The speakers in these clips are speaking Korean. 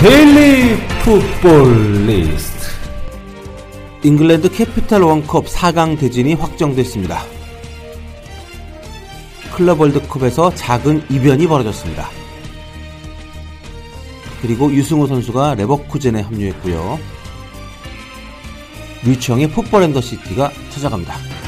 데일리 풋볼 리스트 잉글랜드 캐피탈 원컵 4강 대진이 확정됐습니다. 클럽 월드컵에서 작은 이변이 벌어졌습니다. 그리고 류승우 선수가 레버쿠젠에 합류했고요. 류청의 풋볼 앤 더 시티가 찾아갑니다.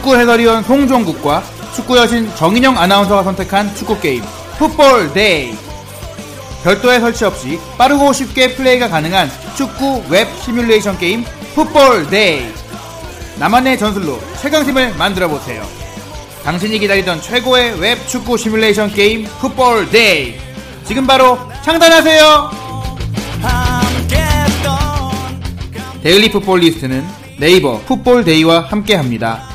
축구 해설위원 송종국과 축구 여신 정인영 아나운서가 선택한 축구 게임 풋볼 데이. 별도의 설치 없이 빠르고 쉽게 플레이가 가능한 축구 웹 시뮬레이션 게임 풋볼 데이. 나만의 전술로 최강팀을 만들어 보세요. 당신이 기다리던 최고의 웹 축구 시뮬레이션 게임 풋볼 데이. 지금 바로 창단하세요. 데일리 풋볼 리스트는 네이버 풋볼 데이와 함께합니다.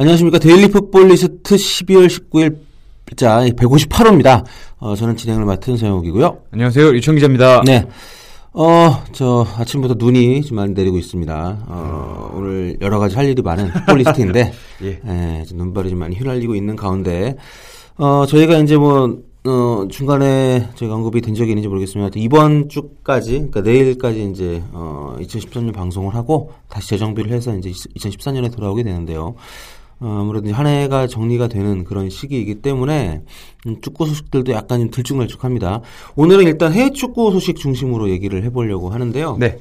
안녕하십니까. 데일리 풋볼 리스트 12월 19일 자 158호입니다. 어, 저는 진행을 맡은 서형욱이고요. 안녕하세요. 류청 기자입니다. 네. 어, 저 아침부터 눈이 좀 많이 내리고 있습니다. 어, 오늘 여러 가지 할 일이 많은 풋볼 리스트인데 예. 예, 좀 눈발이 좀 많이 휘날리고 있는 가운데 어, 저희가 이제 뭐 어, 중간에 저희가 언급이 된 적이 있는지 모르겠습니다. 이번 주까지, 그러니까 내일까지 이제, 어, 2013년 방송을 하고 다시 재정비를 해서 이제 2014년에 돌아오게 되는데요. 어, 아무래도 한 해가 정리가 되는 그런 시기이기 때문에 음, 축구 소식들도 약간 좀 들쭉날쭉합니다. 오늘은 일단 해외 축구 소식 중심으로 얘기를 해보려고 하는데요. 네.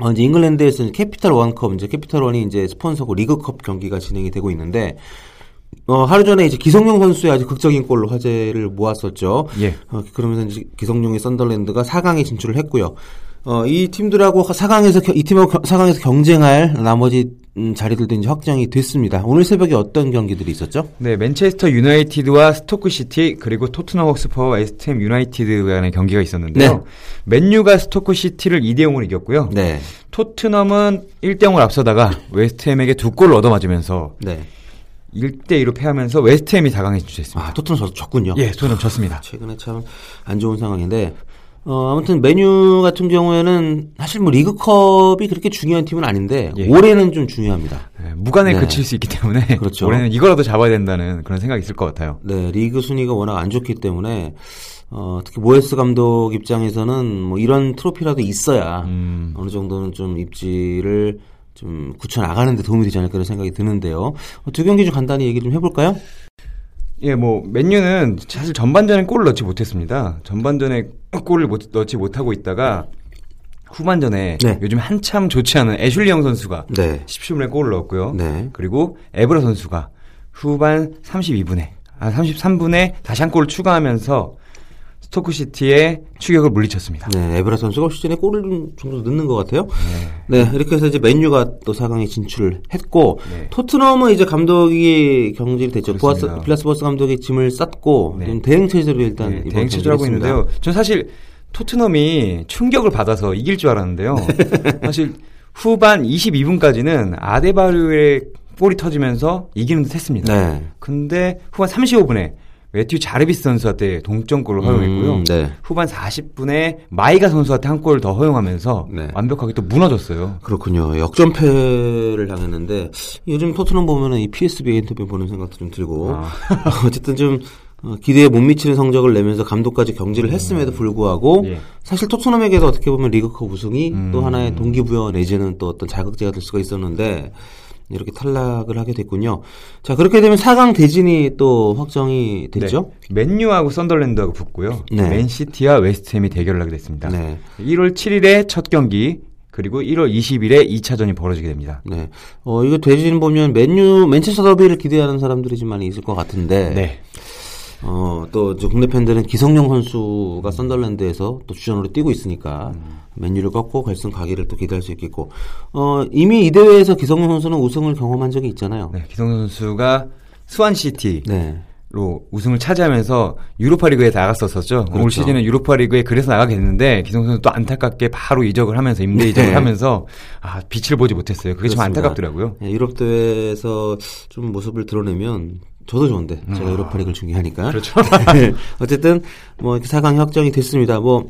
어, 이제 잉글랜드에서 이제 캐피탈 원컵, 이제 캐피탈 원이 이제 스폰서고 리그컵 경기가 진행이 되고 있는데, 어, 하루 전에 이제 기성용 선수의 아주 극적인 골로 화제를 모았었죠. 예. 어, 그러면서 이제 기성용의 썬더랜드가 4강에 진출을 했고요. 어, 이 팀들하고 4강에서, 이 팀하고 4강에서 경쟁할 나머지 음, 자리들도 이제 확정이 됐습니다. 오늘 새벽에 어떤 경기들이 있었죠? 네, 맨체스터 유나이티드와 스토크 시티 그리고 토트넘 핫스퍼와 웨스트햄 유나이티드 간의 경기가 있었는데요. 네. 맨유가 스토크 시티를 2대 0으로 이겼고요. 네. 토트넘은 1대 0을 앞서다가 웨스트햄에게 두 골을 얻어맞으면서 네. 1대 2로 패하면서 웨스트햄이 4강에 진출했습니다. 아, 토트넘 졌- 졌군요. 예, 토트넘 졌습니다. 최근에 참 안 좋은 상황인데 어, 아무튼 메뉴 같은 경우에는 사실 뭐 리그컵이 그렇게 중요한 팀은 아닌데 예. 올해는 좀 중요합니다. 네, 무관에 네. 그칠 수 있기 때문에 그렇죠. 올해는 이거라도 잡아야 된다는 그런 생각이 있을 것 같아요. 네, 리그 순위가 워낙 안 좋기 때문에 어, 특히 모에스 감독 입장에서는 뭐 이런 트로피라도 있어야 음. 어느 정도는 좀 입지를 좀 굳혀 나가는 데 도움이 되지 않을까 그런 생각이 드는데요. 어, 두 경기 좀 간단히 얘기 좀 해볼까요? 예, 뭐 맨유는 사실 전반전에 골을 넣지 못했습니다. 전반전에 골을 못, 넣지 못하고 있다가 후반전에 네. 요즘 한참 좋지 않은 애슐리영 선수가 네. 10분에 골을 넣었고요. 네. 그리고 에브라 선수가 후반 32분에 아 33분에 다시 한 골을 추가하면서 스토크 시티의 추격을 물리쳤습니다. 네, 에브라 선수가 시즌에 골을 좀 정도 넣는 것 같아요. 네. 이렇게 해서 이제 맨유가 또 4강에 진출을 했고, 네. 토트넘은 이제 감독이 경질이 됐죠. 보아스, 그렇습니다. 빌라스 보아스 감독이 짐을 쌌고, 네. 좀 대응 체제로 일단 네, 대행 체제하고 했습니다. 있는데요. 전 사실 토트넘이 충격을 받아서 이길 줄 알았는데요. 사실 후반 22분까지는 아데바요르의 골이 터지면서 이기는 듯 했습니다. 네. 근데 후반 35분에 웨튜 자르비스 선수한테 동점골을 허용했고요. 음, 네. 후반 40분에 마이가 선수한테 한 골을 더 허용하면서 네. 완벽하게 또 무너졌어요. 그렇군요. 역전패를 당했는데 요즘 토트넘 보면은 이 PSV 인터뷰 보는 생각도 좀 들고 아. 어쨌든 좀 어, 기대에 못 미치는 성적을 내면서 감독까지 경질을 했음에도 불구하고 예. 사실 토트넘에게도 어떻게 보면 리그컵 우승이 음. 또 하나의 동기부여 내지는 또 어떤 자극제가 될 수가 있었는데 이렇게 탈락을 하게 됐군요. 자 그렇게 되면 4강 대진이 또 확정이 됐죠? 네. 맨유하고 썬덜랜드하고 붙고요. 네. 맨시티와 웨스트햄이 대결을 하게 됐습니다. 네. 1월 7일에 첫 경기 그리고 1월 20일에 2차전이 벌어지게 됩니다. 네. 어 이거 대진 보면 맨유 맨체스터 더비를 기대하는 사람들이 좀 많이 있을 것 같은데 네. 어, 또, 국내 팬들은 기성용 선수가 썬덜랜드에서 또 주전으로 뛰고 있으니까, 맨유를 꺾고 결승 가기를 또 기대할 수 있겠고, 어, 이미 이 대회에서 기성용 선수는 우승을 경험한 적이 있잖아요. 네, 기성 선수가 수완시티로 네. 우승을 차지하면서 유로파리그에 나갔었었죠. 그렇죠. 올 시즌은 유로파리그에 그래서 나가게 됐는데 기성 선수 또 안타깝게 바로 이적을 하면서 임대 이적을 네. 하면서 아 빛을 보지 못했어요. 그게 좀 그렇습니다. 안타깝더라고요. 예, 유럽 대회에서 좀 모습을 드러내면 저도 좋은데 제가 유로파 리그를 중요하니까. 아. 그렇죠. 네. 어쨌든 뭐 이렇게 4강 확정이 됐습니다. 뭐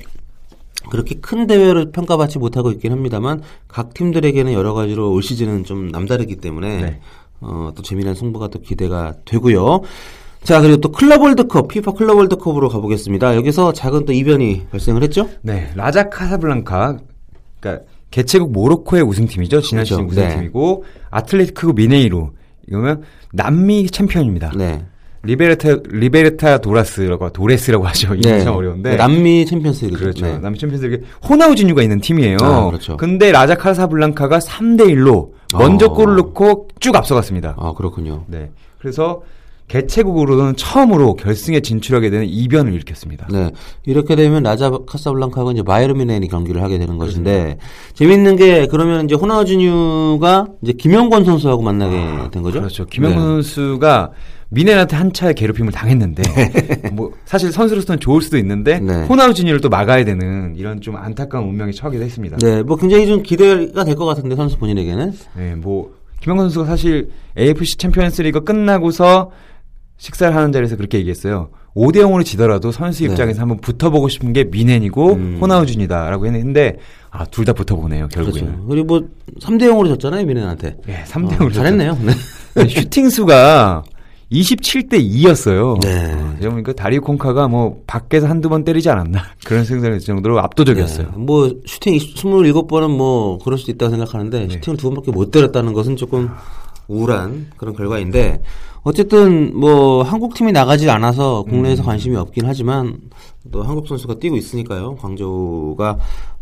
그렇게 큰 대회를 평가받지 못하고 있긴 합니다만 각 팀들에게는 여러 가지로 올 시즌은 좀 남다르기 때문에 네. 어, 또 재미난 승부가 또 기대가 되고요. 자 그리고 또 클럽 월드컵 피파 클럽 월드컵으로 가보겠습니다. 여기서 작은 또 이변이 발생을 했죠. 네, 라자 카사블랑카, 그러니까 개최국 모로코의 우승팀이죠. 지난 그렇죠. 시즌 우승팀이고 아틀레티코 미네이로 이거면 남미 챔피언입니다. 네. 리베르타 리베르타도라스라고 도레스라고 하죠. 이게 참 어려운데. 네, 남미 챔피언스 리그. 그렇죠. 네. 남미 챔피언스리그 호나우지뉴가 있는 팀이에요. 아, 그렇죠. 근데 라자 카사블랑카가 3대 1로 먼저 어. 골을 넣고 쭉 앞서갔습니다. 아 그렇군요. 네. 그래서 개최국으로는 처음으로 결승에 진출하게 되는 이변을 일으켰습니다. 네. 이렇게 되면 라자 카사블랑카가 이제 바이에른 뮌헨이 경기를 하게 되는 것인데 재밌는 게 그러면 이제 호나우지뉴가 이제 김영권 선수하고 만나게 된 거죠? 그렇죠. 김영훈 네. 선수가 미네한테 한 차례 괴롭힘을 당했는데 뭐 사실 선수로서는 좋을 수도 있는데 네. 호나우지니를 또 막아야 되는 이런 좀 안타까운 운명에 처하기도 했습니다. 네, 뭐 굉장히 좀 기대가 될 것 같은데 선수 본인에게는 네, 뭐 김영건 선수가 사실 AFC 챔피언스리그 끝나고서 식사를 하는 자리에서 그렇게 얘기했어요. 5대 0으로 지더라도 선수 네. 입장에서 한번 붙어보고 싶은 게 미넨이고 음. 호나우준이다라고 했는데 아, 둘 다 붙어보네요, 결국에는. 그렇죠. 그리고 뭐 3대 0으로 졌잖아요, 미넨한테. 예, 3대 어, 0으로 잘했네요. 네. 슈팅 수가 27대 2였어요. 네. 제가 보니까 다리오 콩카가 뭐 밖에서 한두 번 때리지 않았나 그런 생각이 들 정도로 압도적이었어요. 네, 뭐 슈팅 27번은 뭐 그럴 수도 있다고 생각하는데 네. 슈팅을 두 번밖에 못 때렸다는 것은 조금 우울한 그런 결과인데 어쨌든 뭐 한국 팀이 나가지 않아서 음. 국내에서 관심이 없긴 하지만 또 한국 선수가 뛰고 있으니까요. 광저우가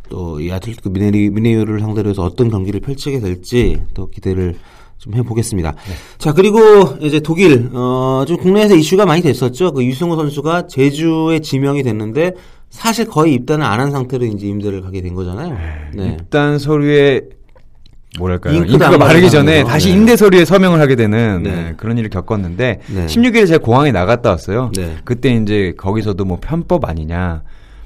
또 이 아틀레티코 미네리 미네요를 상대로 해서 어떤 경기를 펼치게 될지 또 기대를 좀 해보겠습니다. 네. 자 그리고 이제 독일 어좀 국내에서 이슈가 많이 됐었죠. 그 유승호 선수가 제주에 지명이 됐는데 사실 거의 입단을 안 한 상태로 이제 임대를 가게 된 거잖아요. 네. 일단 서류에 뭐랄까요? 잉크가 잉크가 안 마르기 전에 거. 다시 네. 임대 서류에 서명을 하게 되는 네. 네, 그런 일을 겪었는데 네. 16일에 제가 공항에 나갔다 왔어요. 네. 그때 이제 거기서도 뭐 편법 아니냐.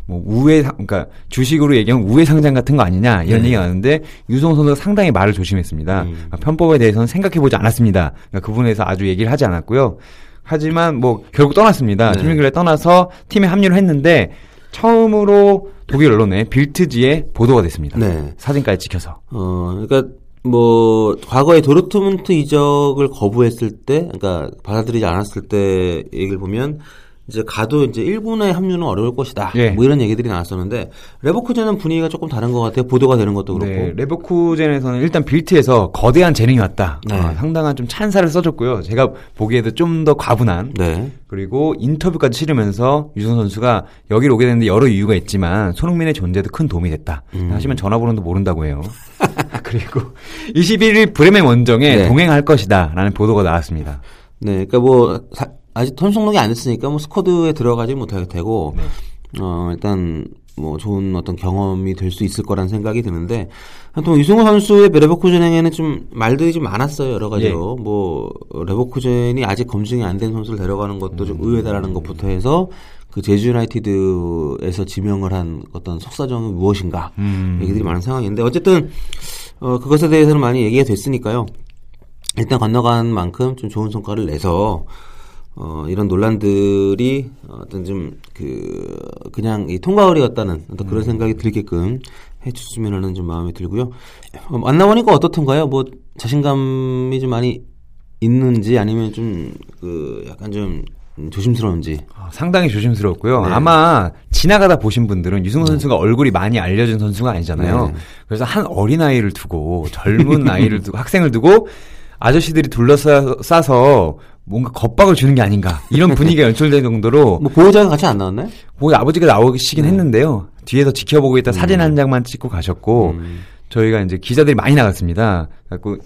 뭐 우회 상- 그러니까 주식으로 얘기하면 우회 상장 같은 거 아니냐 이런 네. 얘기가 나는데 유성 선수가 상당히 말을 조심했습니다. 음. 그러니까 편법에 대해서는 생각해 보지 않았습니다. 그러니까 그 부분에서 아주 얘기를 하지 않았고요. 하지만 뭐 결국 떠났습니다. 네. 16일에 떠나서 팀에 합류를 했는데 처음으로 독일 언론에 빌트지에 보도가 됐습니다. 네. 사진까지 찍혀서. 어, 그러니까 뭐 과거에 도르트문트 이적을 거부했을 때, 그러니까 받아들이지 않았을 때 얘기를 보면 이제 가도 이제 1군에 합류는 어려울 것이다. 예. 뭐 이런 얘기들이 나왔었는데 레버쿠젠은 분위기가 조금 다른 것 같아요. 보도가 되는 것도 그렇고. 네, 레버쿠젠에서는 일단 빌트에서 거대한 재능이 왔다. 네. 아, 상당한 좀 찬사를 써줬고요. 제가 보기에도 좀 더 과분한. 네. 그리고 인터뷰까지 치르면서 유성 선수가 여기로 오게 됐는데 여러 이유가 있지만 손흥민의 존재도 큰 도움이 됐다. 음. 하지만 전화번호도 모른다고 해요. 그리고 21일 브레멘 원정에 네. 동행할 것이다라는 보도가 나왔습니다. 네, 그러니까 뭐 사- 아직 선수록이 안 됐으니까 뭐 스쿼드에 들어가지 못하게 되고 네. 어 일단 뭐 좋은 어떤 경험이 될 수 있을 거란 생각이 드는데 또 유승호 선수의 레버쿠젠에는 좀 말들이 좀 많았어요 여러 가지로 예. 뭐 레버쿠젠이 아직 검증이 안 된 선수를 데려가는 것도 음. 좀 의외다라는 것부터 해서 그 제주 유나이티드에서 지명을 한 어떤 속사정이 무엇인가 음. 얘기들이 많은 상황인데 어쨌든 어, 그것에 대해서는 많이 얘기가 됐으니까요. 일단 건너간 만큼 좀 좋은 성과를 내서 어, 이런 논란들이 어떤 좀 그 그냥 이 통과을이었다는 어떤 그런 생각이 들게끔 해줬으면 하는 좀 마음이 들고요. 어, 만나보니까 어떻던가요? 뭐 자신감이 좀 많이 있는지 아니면 좀 그 약간 좀 조심스러운지. 아, 상당히 조심스럽고요. 네. 아마 지나가다 보신 분들은 유승호 선수가 얼굴이 많이 알려진 선수가 아니잖아요. 네. 그래서 한 어린 아이를 두고 젊은 아이를 두고 학생을 두고 아저씨들이 둘러싸서 뭔가 겁박을 주는 게 아닌가 이런 분위기가 연출될 정도로 뭐 보호자가 같이 안 나왔나요? 뭐 아버지가 네. 나오시긴 했는데요. 뒤에서 지켜보고 있다 사진 한 장만 찍고 가셨고 음. 저희가 이제 기자들이 많이 나갔습니다. 그래고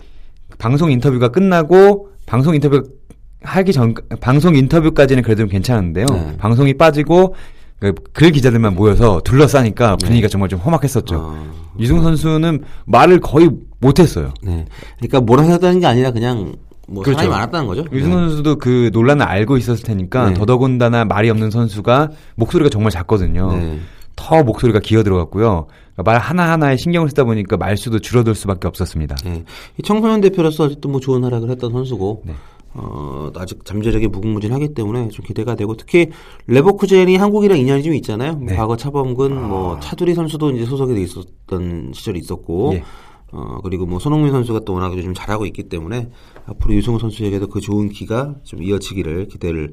방송 인터뷰가 끝나고 방송 인터뷰 하기 전 방송 인터뷰까지는 그래도 좀 괜찮은데요. 네. 방송이 빠지고 그글 기자들만 모여서 둘러싸니까 분위기가 정말 좀 험악했었죠. 어, 유승 선수는 말을 거의 못했어요. 네. 그러니까 몰아세웠다는 게 아니라 그냥 뭐 그렇죠. 사람이 많았다는 거죠. 유승 네. 선수도 그 논란을 알고 있었을 테니까 네. 더더군다나 말이 없는 선수가 목소리가 정말 작거든요. 네. 더 목소리가 기어 들어갔고요. 말 하나하나에 신경을 쓰다 보니까 말수도 줄어들 수밖에 없었습니다. 네. 이 청소년 대표로서 어쨌든 뭐 좋은 활약을 했던 선수고, 네. 어, 아직 잠재력이 무궁무진하기 때문에 좀 기대가 되고, 특히 레버쿠젠이 한국이랑 인연이 좀 있잖아요. 뭐 네. 아. 과거 차범근, 뭐 차두리 선수도 이제 소속이 돼 있었던 시절이 있었고, 예. 어, 그리고 뭐 손흥민 선수가 또 워낙 요즘 잘하고 있기 때문에 앞으로 유승호 선수에게도 그 좋은 기가 좀 이어지기를 기대를 해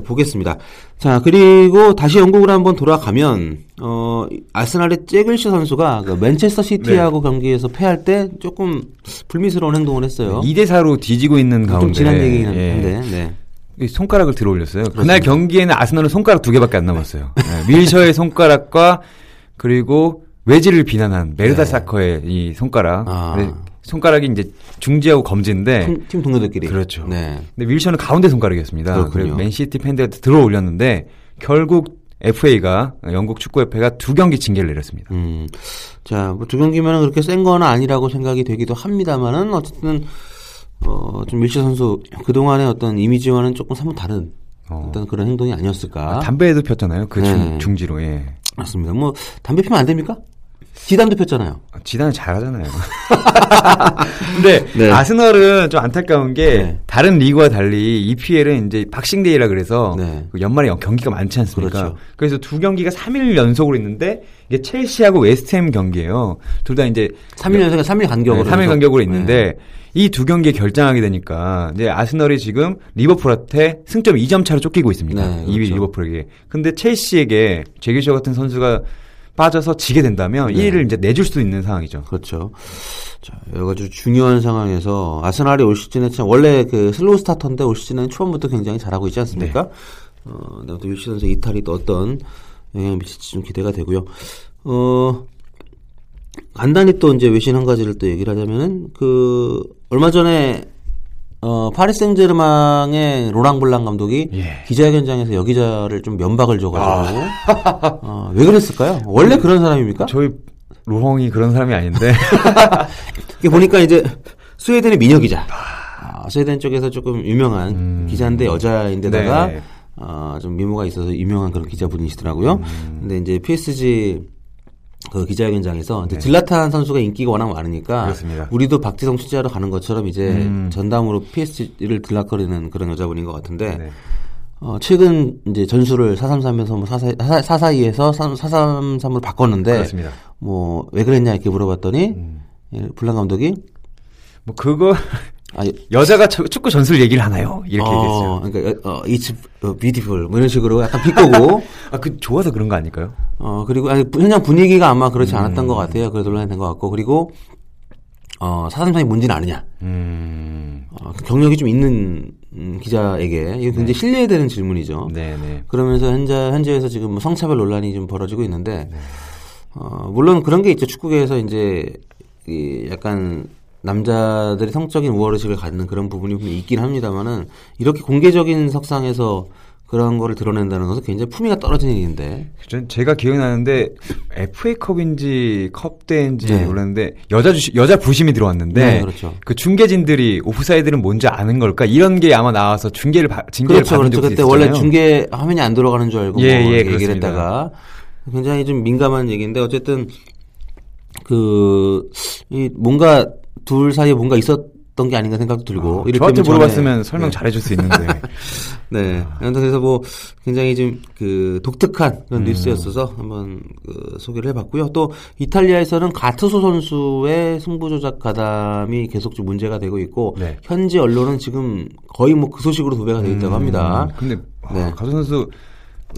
보겠습니다. 자, 그리고 다시 영국으로 한번 돌아가면, 어, 이 아스날의 잭글시 선수가 그 맨체스터 시티하고 네. 경기에서 패할 때 조금 불미스러운 행동을 했어요. 2대 4로 뒤지고 있는 가운데 좀 지난 얘기긴 예. 한데, 네. 이 손가락을 들어 올렸어요. 그날 경기에는 아스날은 손가락 두 개밖에 안 남았어요. 예, 밀셔의 손가락과 그리고 외지를 비난한 메르다 사커의 이 손가락. 네. 아. 네, 손가락이 이제 중지하고 검지인데 팀, 팀 동료들끼리. 그렇죠. 네. 근데 윌셔는 가운데 손가락이었습니다. 그렇군요. 그래서 맨시티 팬들한테 들어 올렸는데 결국 FA가 영국 축구 협회가 두 경기 징계를 내렸습니다. 음. 자, 뭐 두 경기면은 그렇게 센 건 아니라고 생각이 되기도 합니다만은 어쨌든 어, 좀 밀시 선수 그동안의 어떤 이미지와는 조금 사뭇 다른 어. 어떤 그런 행동이 아니었을까? 담배에도 폈잖아요. 그 네. 중, 중지로. 예. 맞습니다. 뭐 담배 피면 안 됩니까? 지담도 폈잖아요. 지단은 잘하잖아요. 근데 네. 아스널은 좀 안타까운 게 네. 다른 리그와 달리 EPL은 이제 박싱데이라 그래서 네. 그 연말에 경기가 많지 않습니까? 그렇죠. 그래서두 경기가 3일 연속으로 있는데 이게 첼시하고 웨스트햄 경기예요. 둘 다 이제 3일 연속에 3일 간격으로. 3일 간격으로 네. 있는데 이 두 경기에 결정하게 되니까 이제 아스널이 지금 리버풀한테 승점 2점 차로 쫓기고 있습니다. 네, 2위 그렇죠. 리버풀에게. 근데 첼시에게 잭 윌셔 같은 선수가 빠져서 지게 된다면 네. 1위를 이제 내줄 수도 있는 상황이죠. 그렇죠. 자, 여러 가지 중요한 상황에서 아스날이 올 시즌에 참 원래 그 slow starter인데 올 시즌에는 초반부터 굉장히 잘하고 있지 않습니까? 네. 어, 네, 또 윌셔 선수 이탈이 또 어떤 영향을 미칠지 좀 기대가 되고요. 어, 간단히 또 이제 외신 한 가지를 또 얘기를 하자면은 그 얼마 전에 어, 파리 생제르맹의 로랑 블랑 감독이 예. 기자회견장에서 여기자를 좀 면박을 줘가지고 어, 왜 그랬을까요? 원래 그런 사람입니까? 저희 로홍이 그런 사람이 아닌데 이게 보니까 이제 스웨덴의 미녀 기자. 아, 스웨덴 쪽에서 조금 유명한 기자인데 여자인데다가 음. 네. 어, 좀 미모가 있어서 유명한 그런 기자분이시더라고요. 음. 근데 이제 PSG 그 기자회견장에서 이제 질라탄 선수가 인기가 워낙 많으니까 네. 그렇습니다. 우리도 박지성 취재하러 가는 것처럼 이제 음. 전담으로 PSG를 들락거리는 그런 여자분인 것 같은데 네. 어, 최근 이제 전술을 433에서 뭐 44, 442에서 433으로 바꿨는데. 뭐 왜 그랬냐 이렇게 물어봤더니 음. 예, 블랑 감독이 뭐 그거 아, 여자가 저- 축구 전술 얘기를 하나요? 이렇게 얘기했어요. 어, 그러니까 어, it's beautiful 뭐 이런 식으로 약간 비꼬고 아, 그 좋아서 그런 거 아닐까요? 어 그리고 아니 현장 분위기가 아마 그렇지 음. 않았던 것 같아요. 그래서 논란이 된 것 같고 그리고 어 사삼상이 뭔지는 아느냐. 음. 어, 그 경력이 좀 있는 음, 기자에게 이거 굉장히 신뢰해야 되는 질문이죠. 네, 네. 그러면서 현재 현재에서 지금 뭐 성차별 논란이 좀 벌어지고 있는데 네. 어 물론 그런 게 있죠. 축구계에서 이제 이 약간 남자들이 성적인 우월의식을 갖는 그런 부분이 있긴 합니다만은 이렇게 공개적인 석상에서 그런 거를 드러낸다는 것은 굉장히 품위가 떨어지는 일인데 전 제가 기억나는데 FA컵인지 컵 때인지 네. 몰랐는데 여자 주시, 여자 부심이 들어왔는데 네, 그렇죠. 그 중계진들이 오프사이드는 뭔지 아는 걸까 이런 게 아마 나와서 중계를 바, 징계를 그렇죠, 받은 그렇죠. 적도 그때 있었잖아요. 원래 중계 화면이 안 들어가는 줄 알고 예, 뭐 예, 얘기를 그렇습니다. 했다가 굉장히 좀 민감한 얘기인데 어쨌든 그, 이, 뭔가, 둘 사이에 뭔가 있었 던 게 아닌가 생각도 들고. 아, 저한테 물어봤으면 전에- 설명 네. 잘해줄 수 있는데. 네. 아무튼 그래서 뭐 굉장히 좀 그 독특한 그런 음. 뉴스였어서 한번 그 소개를 해봤고요. 또 이탈리아에서는 가투소 선수의 승부 조작 가담이 계속 좀 문제가 되고 있고 네. 현지 언론은 지금 거의 뭐 그 소식으로 도배가 되어 있다고 합니다. 음, 근데 네. 가수 선수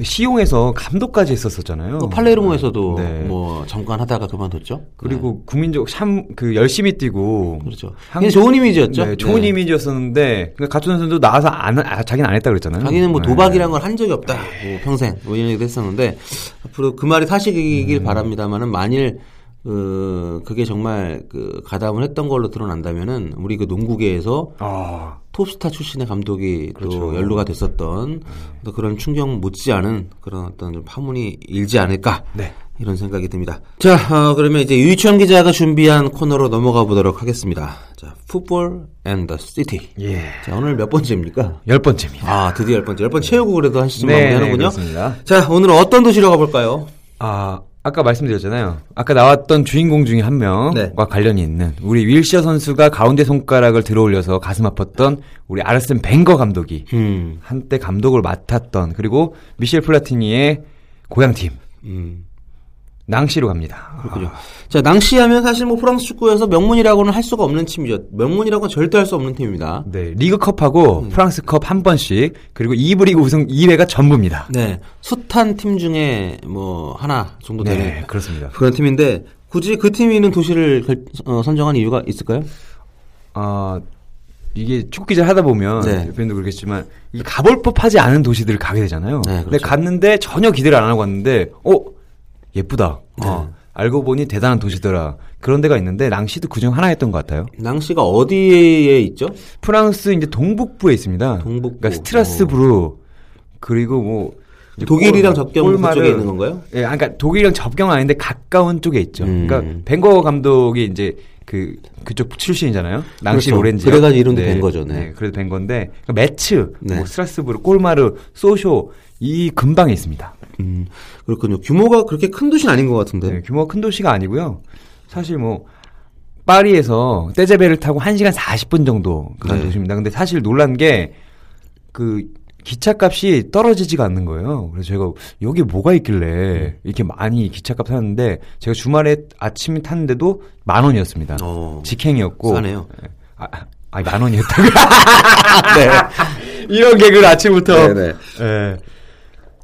시용에서 감독까지 했었었잖아요. 뭐 팔레르모에서도 네. 뭐 잠깐 하다가 그만뒀죠. 그리고 국민적 참 그 열심히 뛰고 그렇죠. 한- 굉장히 좋은 이미지였죠. 네, 좋은 네. 이미지였었는데 그러니까 가투 선수도 나와서 안 아, 자기는 안 했다 그랬잖아요. 자기는 뭐 네. 도박이란 걸 한 적이 없다. 뭐 평생 뭐 이런 얘기도 했었는데 앞으로 그 말이 음. 사실이길 바랍니다만은 만일 그 그게 정말 그 가담을 했던 걸로 드러난다면은 우리 그 농구계에서 아, 톱스타 출신의 감독이 그렇죠. 또 연루가 됐었던 또 그런 충격 못지않은 그런 어떤 좀 파문이 일지 않을까 네. 이런 생각이 듭니다. 자, 어, 그러면 이제 류청 기자가 준비한 코너로 넘어가 보도록 하겠습니다. 자, Football and the City. 예. 자, 오늘 몇 번째입니까? 열 번째입니다. 아, 드디어 열 번째. 열 번 채우고 그래도 한 시즌 네, 마무리하는군요. 네, 그렇습니다. 자, 오늘은 어떤 도시로 가볼까요? 아, 아까 말씀드렸잖아요. 아까 나왔던 주인공 중에 한 명과 네. 관련이 있는 우리 윌셔 선수가 가운데 손가락을 들어올려서 가슴 아팠던 우리 아르센 벵거 감독이 음, 한때 감독을 맡았던 그리고 미셸 플라티니의 고향 팀 음, 낭시로 갑니다. 그렇군요. 자, 낭시 하면 사실 뭐 프랑스 축구에서 명문이라고는 할 수가 없는 팀이죠. 명문이라고는 절대 할 수 없는 팀입니다. 네, 리그컵하고 음. 프랑스컵 한 번씩 그리고 2부 리그 우승 2회가 전부입니다. 네, 숱한 팀 중에 뭐 하나 정도 되는 네, 그렇습니다. 그런 팀인데 굳이 그 팀이 있는 도시를 결- 어, 선정한 이유가 있을까요? 아 이게 축구 기자 하다 보면 네. 대표님도 그렇겠지만 이 가볼 법하지 않은 도시들을 가게 되잖아요. 네, 근데 그렇죠. 갔는데 전혀 기대를 안 하고 갔는데 어 예쁘다. 어, 네. 알고 보니 대단한 도시더라. 그런 데가 있는데 낭시도 그중 하나였던 것 같아요. 낭시가 어디에 있죠? 프랑스 이제 동북부에 있습니다. 동북부. 그러니까 스트라스부르 그리고 뭐 독일이랑 골- 접경 그쪽에 있는 건가요? 예, 아, 그러니까 독일이랑 접경 아닌데 가까운 쪽에 있죠. 음. 그러니까 벵거 감독이 이제 그 그쪽 출신이잖아요. 낭시 그렇죠. 오렌지. 그래가지고 이름도 벵거죠, 네. 그래도 벵거인데 그러니까 매츠, 네. 뭐 스트라스부르, 골마르, 소쇼 이 근방에 있습니다. 음, 그렇군요. 규모가 그렇게 큰 도시는 아닌 것 같은데. 네, 규모가 큰 도시가 아니고요. 사실 뭐 파리에서 떼제베를 타고 1시간 40분 정도 그런 네. 도시입니다. 근데 사실 놀란 게 그 기차값이 떨어지지가 않는 거예요. 그래서 제가 여기 뭐가 있길래 이렇게 많이 기차값 샀는데 제가 주말에 아침에 탔는데도 만 원이었습니다. 어. 직행이었고 싸네요. 아, 아니 만 원이었다고. 네. 이런 개그를 아침부터. 네네.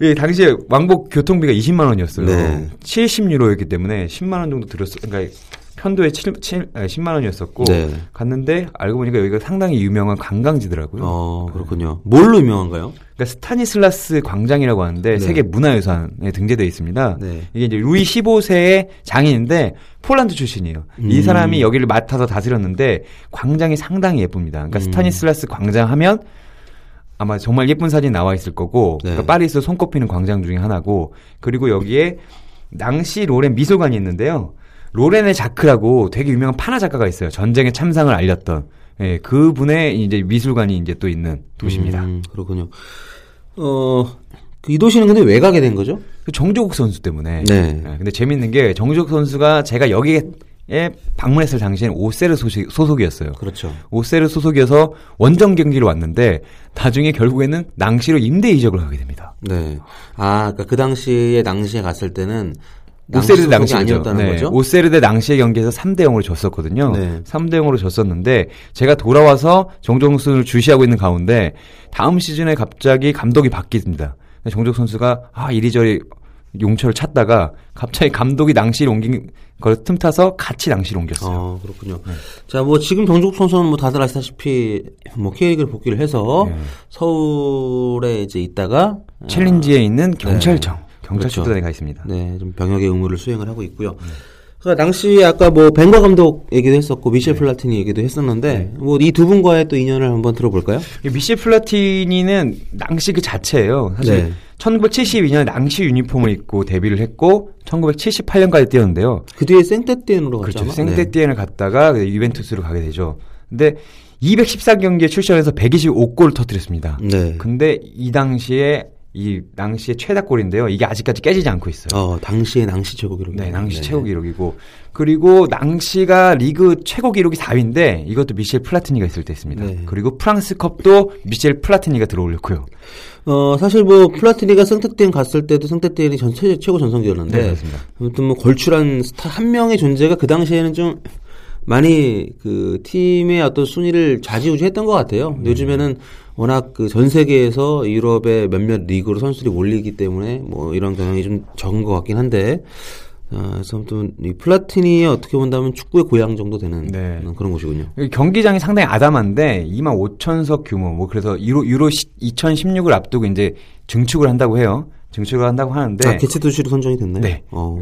예. 이 당시에 왕복 교통비가 20만 원이었어요. 네. 70유로였기 때문에 10만 원 정도 들었어. 그러니까 편도에 7, 7, 10만 원이었었고 네. 갔는데 알고 보니까 여기가 상당히 유명한 관광지더라고요. 어, 그렇군요. 뭘로 유명한가요? 그러니까 스타니슬라스 광장이라고 하는데 네. 세계 문화유산에 등재되어 있습니다. 네. 이게 이제 루이 15세의 장인인데 폴란드 출신이에요. 이 음. 사람이 여기를 맡아서 다스렸는데 광장이 상당히 예쁩니다. 그러니까 음. 스타니슬라스 광장 하면 아마 정말 예쁜 사진 나와 있을 거고 네. 그러니까 파리에서 손꼽히는 광장 중에 하나고 그리고 여기에 낭시 로렌 미술관이 있는데요. 로렌의 자크라고 되게 유명한 파나 작가가 있어요. 전쟁의 참상을 알렸던 예, 그분의 이제 미술관이 이제 또 있는 도시입니다. 음, 그렇군요. 어, 그이 도시는 근데 왜 가게 된 거죠? 그 정조국 선수 때문에. 네. 예, 근데 재밌는 게 정조국 선수가 제가 여기에 방문했을 당시에는 오세르 소식, 소속이었어요. 그렇죠. 오세르 소속이어서 원정 경기로 왔는데 나중에 결국에는 낭시로 임대 이적을 하게 됩니다. 네. 아, 그러니까 그 당시에 낭시에 갔을 때는 오세르 대 낭시. 아니었다는 네. 거죠? 오세르 대 낭시의 경기에서 3대 0으로 졌었거든요. 네. 3대 0으로 졌었는데 제가 돌아와서 정종 선수를 주시하고 있는 가운데 다음 시즌에 갑자기 감독이 바뀝니다. 정종 선수가 아 이리저리 용처를 찾다가 갑자기 감독이 낭시를 옮긴 걸 틈타서 같이 낭시를 옮겼어요. 어, 그렇군요. 자, 뭐 지금 정국 선수는 뭐 다들 아시다시피 뭐 K리그를 복귀를 해서 네. 서울에 이제 있다가 챌린지에 있는 경찰청 네. 경찰출단에 가 있습니다. 네, 좀 병역의 의무를 수행을 하고 있고요. 그러니까 당시 아까 뭐 벵거 감독 얘기도 했었고 네. 미셸 플라티니 얘기도 했었는데 뭐이 두 분과의 또 인연을 한번 들어볼까요? 이 미셸 플라티니는 낭시 그 자체예요. 사실 네. 1972년에 낭시 유니폼을 입고 데뷔를 했고 1978년까지 뛰었는데요. 그 뒤에 생떼띠엔으로 갔죠. 그렇죠. 생떼띠엔을 갔다가 그 유벤투스로 가게 되죠. 근데 214경기에 출전해서 125골을 터뜨렸습니다. 네. 네. 근데 이 당시에 이 낭시의 최다골인데요. 이게 아직까지 깨지지 않고 있어요. 어, 당시의 낭시 최고 기록. 네, 낭시 최고 기록이고 그리고 낭시가 리그 최고 기록이 4위인데 이것도 미셸 플라티니가 있을 때 있습니다. 네. 그리고 프랑스컵도 미셸 플라티니가 들어올렸고요. 어, 사실 뭐 플라티니가 생떼띠엔 갔을 때도 생떼띠엔이 전체 최고 전성기였는데 네, 그렇습니다. 아무튼 뭐 걸출한 스타 한 명의 존재가 그 당시에는 좀 많이 그 팀의 어떤 순위를 좌지우지했던 것 같아요. 네. 요즘에는 워낙 그 전 세계에서 유럽의 몇몇 리그로 선수들이 몰리기 때문에 뭐 이런 경향이 좀 적은 것 같긴 한데 아, 그래서 아무튼 이 플라티니에 어떻게 본다면 축구의 고향 정도 되는 네. 그런 곳이군요. 경기장이 상당히 아담한데 2만 5천석 규모 뭐 그래서 유로 유로 2016을 앞두고 이제 증축을 한다고 해요. 증축을 한다고 하는데 아, 개최 도시로 선정이 됐나요? 네. 어.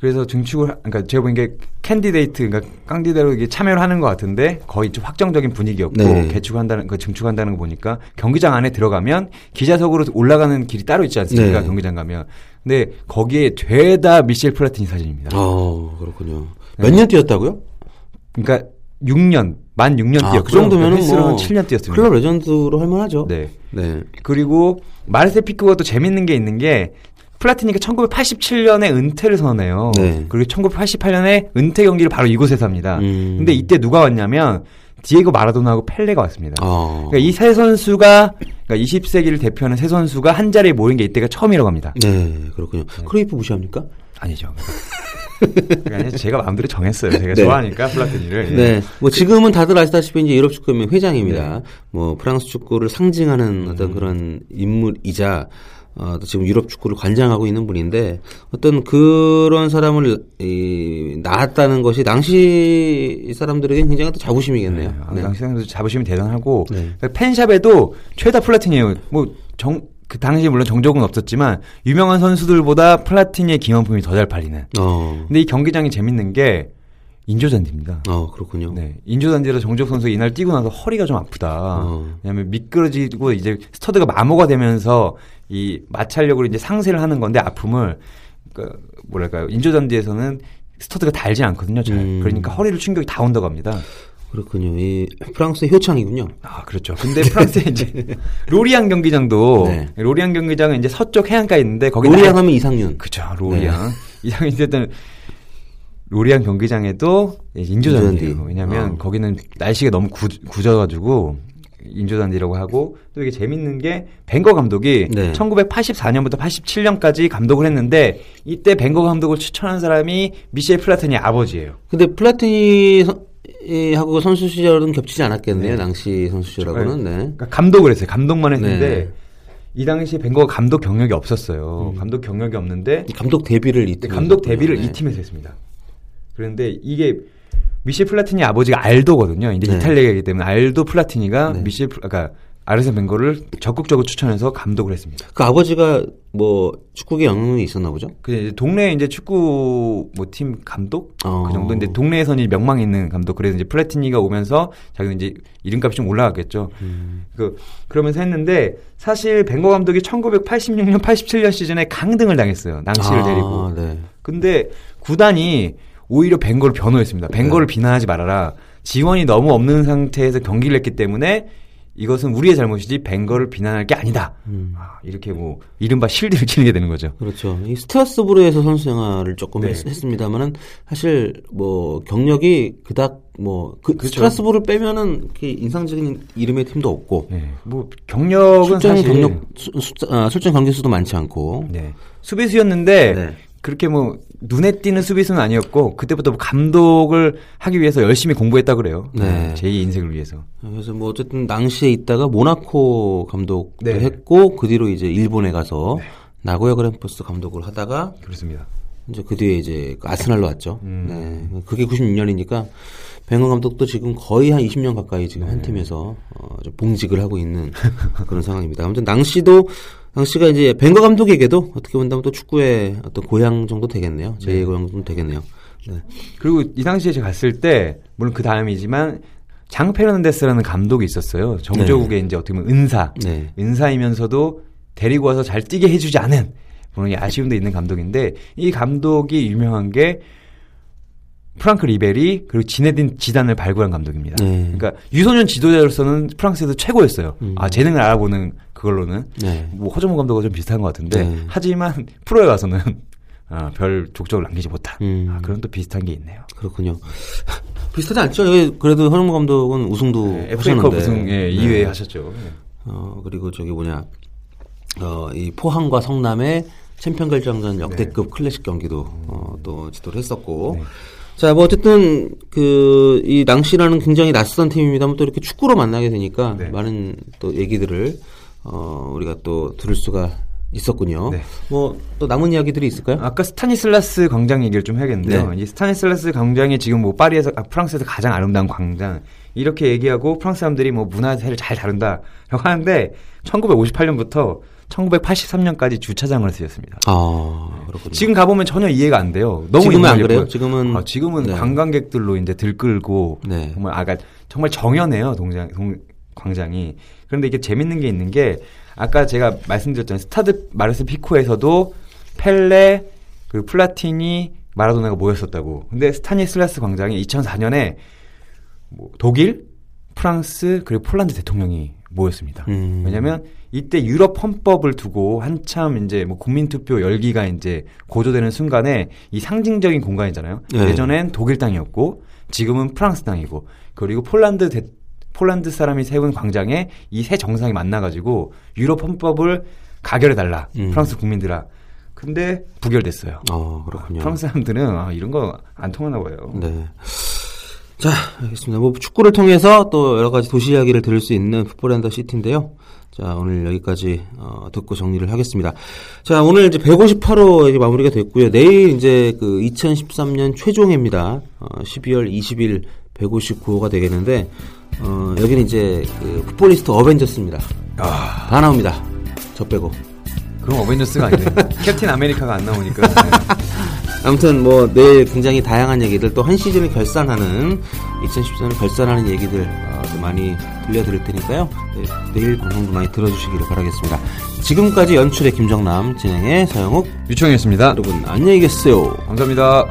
그래서 증축을 하- 그러니까 제가 보기엔 게 candidate 그러니까 candidat로 이게 참여를 하는 것 같은데 거의 좀 확정적인 분위기였고 네. 개축한다는 그 증축한다는 거 보니까 경기장 안에 들어가면 기자석으로 올라가는 길이 따로 있지 않습니까 네. 경기장 가면 근데 거기에 죄다 미셸 플라티니 사진입니다. 어, 그렇군요. 네. 몇년 뛰었다고요? 그러니까 6년 만 6년 아, 뛰었고 그 정도면은 뭐는 7년 뛰었습니다. club legend로 할 만하죠. 네. 네. 그리고 마르셀 피코가 또 재밌는 게 있는 게 플라티니가 1987년에 은퇴를 선언해요. 네. 그리고 1988년에 은퇴 경기를 바로 이곳에서 합니다. 음. 근데 이때 누가 왔냐면 디에고 마라도나하고 펠레가 왔습니다. 어. 그러니까 이 세 선수가 그러니까 20세기를 대표하는 세 선수가 한 자리에 모인 게 이때가 처음이라고 합니다. 네, 그렇군요. 크로이프 무시합니까? 아니죠. 그러니까 제가 마음대로 정했어요. 제가 네. 좋아하니까 플라티니를. 예. 네. 뭐 지금은 다들 아시다시피 이제 유럽 축구연맹 네. 회장입니다. 뭐 프랑스 축구를 상징하는 음. 어떤 그런 인물이자 어, 또 지금 유럽 축구를 관장하고 있는 분인데 어떤 그런 사람을 이, 낳았다는 것이 당시 사람들에게 굉장히 또 자부심이겠네요. 네. 당시 사람들 자부심이 대단하고 네. 그러니까 fan shop에도 죄다 플라티니예요. 뭐정 그 당시에 물론 정적은 없었지만 유명한 선수들보다 플라티니의 기념품이 더 잘 팔리는. 어, 근데 이 경기장이 재밌는 게 인조잔디입니다. 어 그렇군요. 네, 인조잔디로 정조국 선수 이날 뛰고 나서 허리가 좀 아프다. 어. 왜냐하면 미끄러지고 이제 스터드가 마모가 되면서 이 마찰력으로 이제 상쇄를 하는 건데 아픔을 그 뭐랄까요 인조잔디에서는 스터드가 닳지 않거든요. 잘. 음. 그러니까 허리를 충격이 다 온다고 합니다. 그렇군요. 이 프랑스의 효창이군요. 아, 그렇죠. 근데 프랑스에 이제 로리앙 경기장도 네. 로리앙 경기장은 이제 서쪽 해안가에 있는데 거기 로리앙 하면 이상윤. 그죠. 로리앙. 이상윤 어쨌든 로리앙 경기장에도 인조잔디예요. 인조잔디. 왜냐하면 어. 거기는 날씨가 너무 구, 궂어가지고 인조잔디라고 하고 또 이게 재밌는 게 벵거 감독이 네. 1984년부터 87년까지 감독을 했는데 이때 벵거 감독을 추천한 사람이 미셸 플라티니 아버지예요. 근데 플라티니 하고 선수 시절은 겹치지 않았겠네요. 네. 당시 선수 시절하고는. 네. 그러니까 감독을 했어요. 감독만 했는데 네. 이 당시 벵거가 감독 경력이 없었어요. 감독 경력이 없는데 감독 데뷔를 이 근데 팀 감독 데뷔를 이 팀에서 했습니다. 그런데 이게 미셸 플라티니 아버지가 알도거든요. 이제 네. 이탈리아이기 때문에 알도 플라티니가 네. 미셸 플- 그러니까 아르센 벤거를 적극적으로 추천해서 감독을 했습니다. 그 아버지가 뭐 축구계 영향이 있었나 보죠? 그 이제 동네 이제 축구 뭐 팀 감독 어. 그 정도 인데 동네에서는 이제 명망 있는 감독 그래서 이제 플라티니가 오면서 자기는 이제 이름값이 좀 올라갔겠죠. 음. 그 그러면서 했는데 사실 벵거 감독이 1986년 87년 시즌에 강등을 당했어요. 낭시를 아, 데리고. 네. 근데 구단이 오히려 벵거를 변호했습니다. 벵거를 비난하지 말아라. 지원이 너무 없는 상태에서 경기를 했기 때문에 이것은 우리의 잘못이지 벵거를 비난할 게 아니다. 음. 아, 이렇게 뭐 이른바 실드를 치는 게 되는 거죠. 그렇죠. 이 스트라스부르에서 선수 생활을 조금 네. 했, 습니다만은 사실 뭐 경력이 그닥 뭐그 그렇죠. 스트라스부르 빼면은 이렇게 인상적인 이름의 팀도 없고 네. 뭐 경력은 출전 사실 경력 수, 수- 아, 출전 경기 수도 많지 않고 네. 수비수였는데 네. 그렇게 뭐 눈에 띄는 수비수는 아니었고 그때부터 뭐 감독을 하기 위해서 열심히 공부했다 그래요. 네. 제2 인생을 위해서. 그래서 뭐 어쨌든 당시에 있다가 모나코 감독도 네. 했고 그 뒤로 이제 일본에 가서 나고야 그랜퍼스 감독을 하다가 그렇습니다. 이제 그 뒤에 이제 그 아스날로 왔죠. 음. 네. 그게 96년이니까 뱅거 감독도 지금 거의 한 20년 가까이 지금 네. 한 팀에서 어, 좀 봉직을 하고 있는 그런 상황입니다. 아무튼 낭시도 낭시가 이제 뱅거 감독에게도 어떻게 본다면 또 축구의 어떤 고향 정도 되겠네요. 제2의 고향 정도 되겠네요. 네. 그리고 이 당시에 제가 갔을 때 물론 그 다음이지만 장 페르난데스라는 감독이 있었어요. 정조국의 이제 어떻게 보면 은사, 네. 은사이면서도 데리고 와서 잘 뛰게 해주지 않은 이 아쉬움도 있는 감독인데 이 감독이 유명한 게 프랑크 리베리 그리고 지네딘 지단을 발굴한 감독입니다. 네. 그러니까 유소년 지도자로서는 프랑스에서 최고였어요. 음. 아 재능을 알아보는 그 그걸로는 네. 뭐 허정호 감독과 좀 비슷한 것 같은데 네. 하지만 프로에 가서는 아, 별 족적을 남기지 못한 음. 아, 그런 또 비슷한 게 있네요. 그렇군요. 비슷하지 않죠? 그래도 현무 감독은 우승도 네, FA컵. 우승 예, 네. 2회 하셨죠. 예. 어, 그리고 저기 뭐냐, 어, 이 포항과 성남의 챔피언 결정전 역대급 클래식 경기도, 어, 또 지도를 했었고. 네. 자, 뭐 어쨌든, 그, 이 낭시라는 굉장히 낯선 팀입니다만 또 이렇게 축구로 만나게 되니까 네. 많은 또 얘기들을, 어, 우리가 또 들을 수가 있었군요. 네. 뭐, 또 남은 이야기들이 있을까요? 아까 스타니슬라스 광장 얘기를 좀 해야겠는데요. 네. 이 스타니슬라스 광장이 지금 뭐 파리에서 아, 프랑스에서 가장 아름다운 광장 이렇게 얘기하고 프랑스 사람들이 뭐 문화재를 잘 다룬다라고 하는데 1958년부터 1983년까지 주차장으로 쓰였습니다. 아, 그렇군요. 지금 가보면 전혀 이해가 안 돼요. 너무 지금은 안. 그래요? 지금은- 아, 지금은 네. 관광객들로 이제 들끓고 네. 정말 아가 정말 정연해요 동장 동, 광장이. 그런데 이게 재밌는 게 있는 게 아까 제가 말씀드렸잖아요. 스타드 마르셀 피코에서도 펠레, 그 플라티니, 마라도나가 모였었다고. 근데 스타니슬라스 광장이 2004년에 뭐 독일, 프랑스 그리고 폴란드 대통령이 모였습니다. 음. 왜냐면 이때 유럽 헌법을 두고 한참 이제 뭐 국민투표 열기가 이제 고조되는 순간에 이 상징적인 공간이잖아요. 네. 예전엔 독일 땅이었고 지금은 프랑스 땅이고 그리고 폴란드 대, 폴란드 사람이 세운 광장에 이 세 정상이 만나가지고 유럽 헌법을 가결해 달라 음. 프랑스 국민들아. 근데 부결됐어요. 어, 그렇군요. 프랑스 사람들은 아, 이런 거 안 통하나 봐요. 네. 자, 알겠습니다. 뭐 축구를 통해서 또 여러 가지 도시 이야기를 들을 수 있는 풋볼앤더 시티인데요. 자, 오늘 여기까지 어, 듣고 정리를 하겠습니다. 자, 오늘 이제 158호 이제 마무리가 됐고요. 내일 이제 그 2013년 최종회입니다. 어, 12월 20일 159호가 되겠는데 어, 여기는 이제 그 풋볼리스트 어벤져스입니다. 다 나옵니다. 저 빼고. 그럼 어벤져스가 아니네. 캡틴 아메리카가 안 나오니까. 네. 아무튼 뭐 내일 굉장히 다양한 얘기들 또 한 시즌을 결산하는 2014년을 결산하는 얘기들 어, 또 많이 들려드릴 테니까요. 네, 내일 방송도 많이 들어주시기를 바라겠습니다. 지금까지 연출의 김정남 진행의 서영욱 유청이었습니다. 여러분 안녕히 계세요. 감사합니다.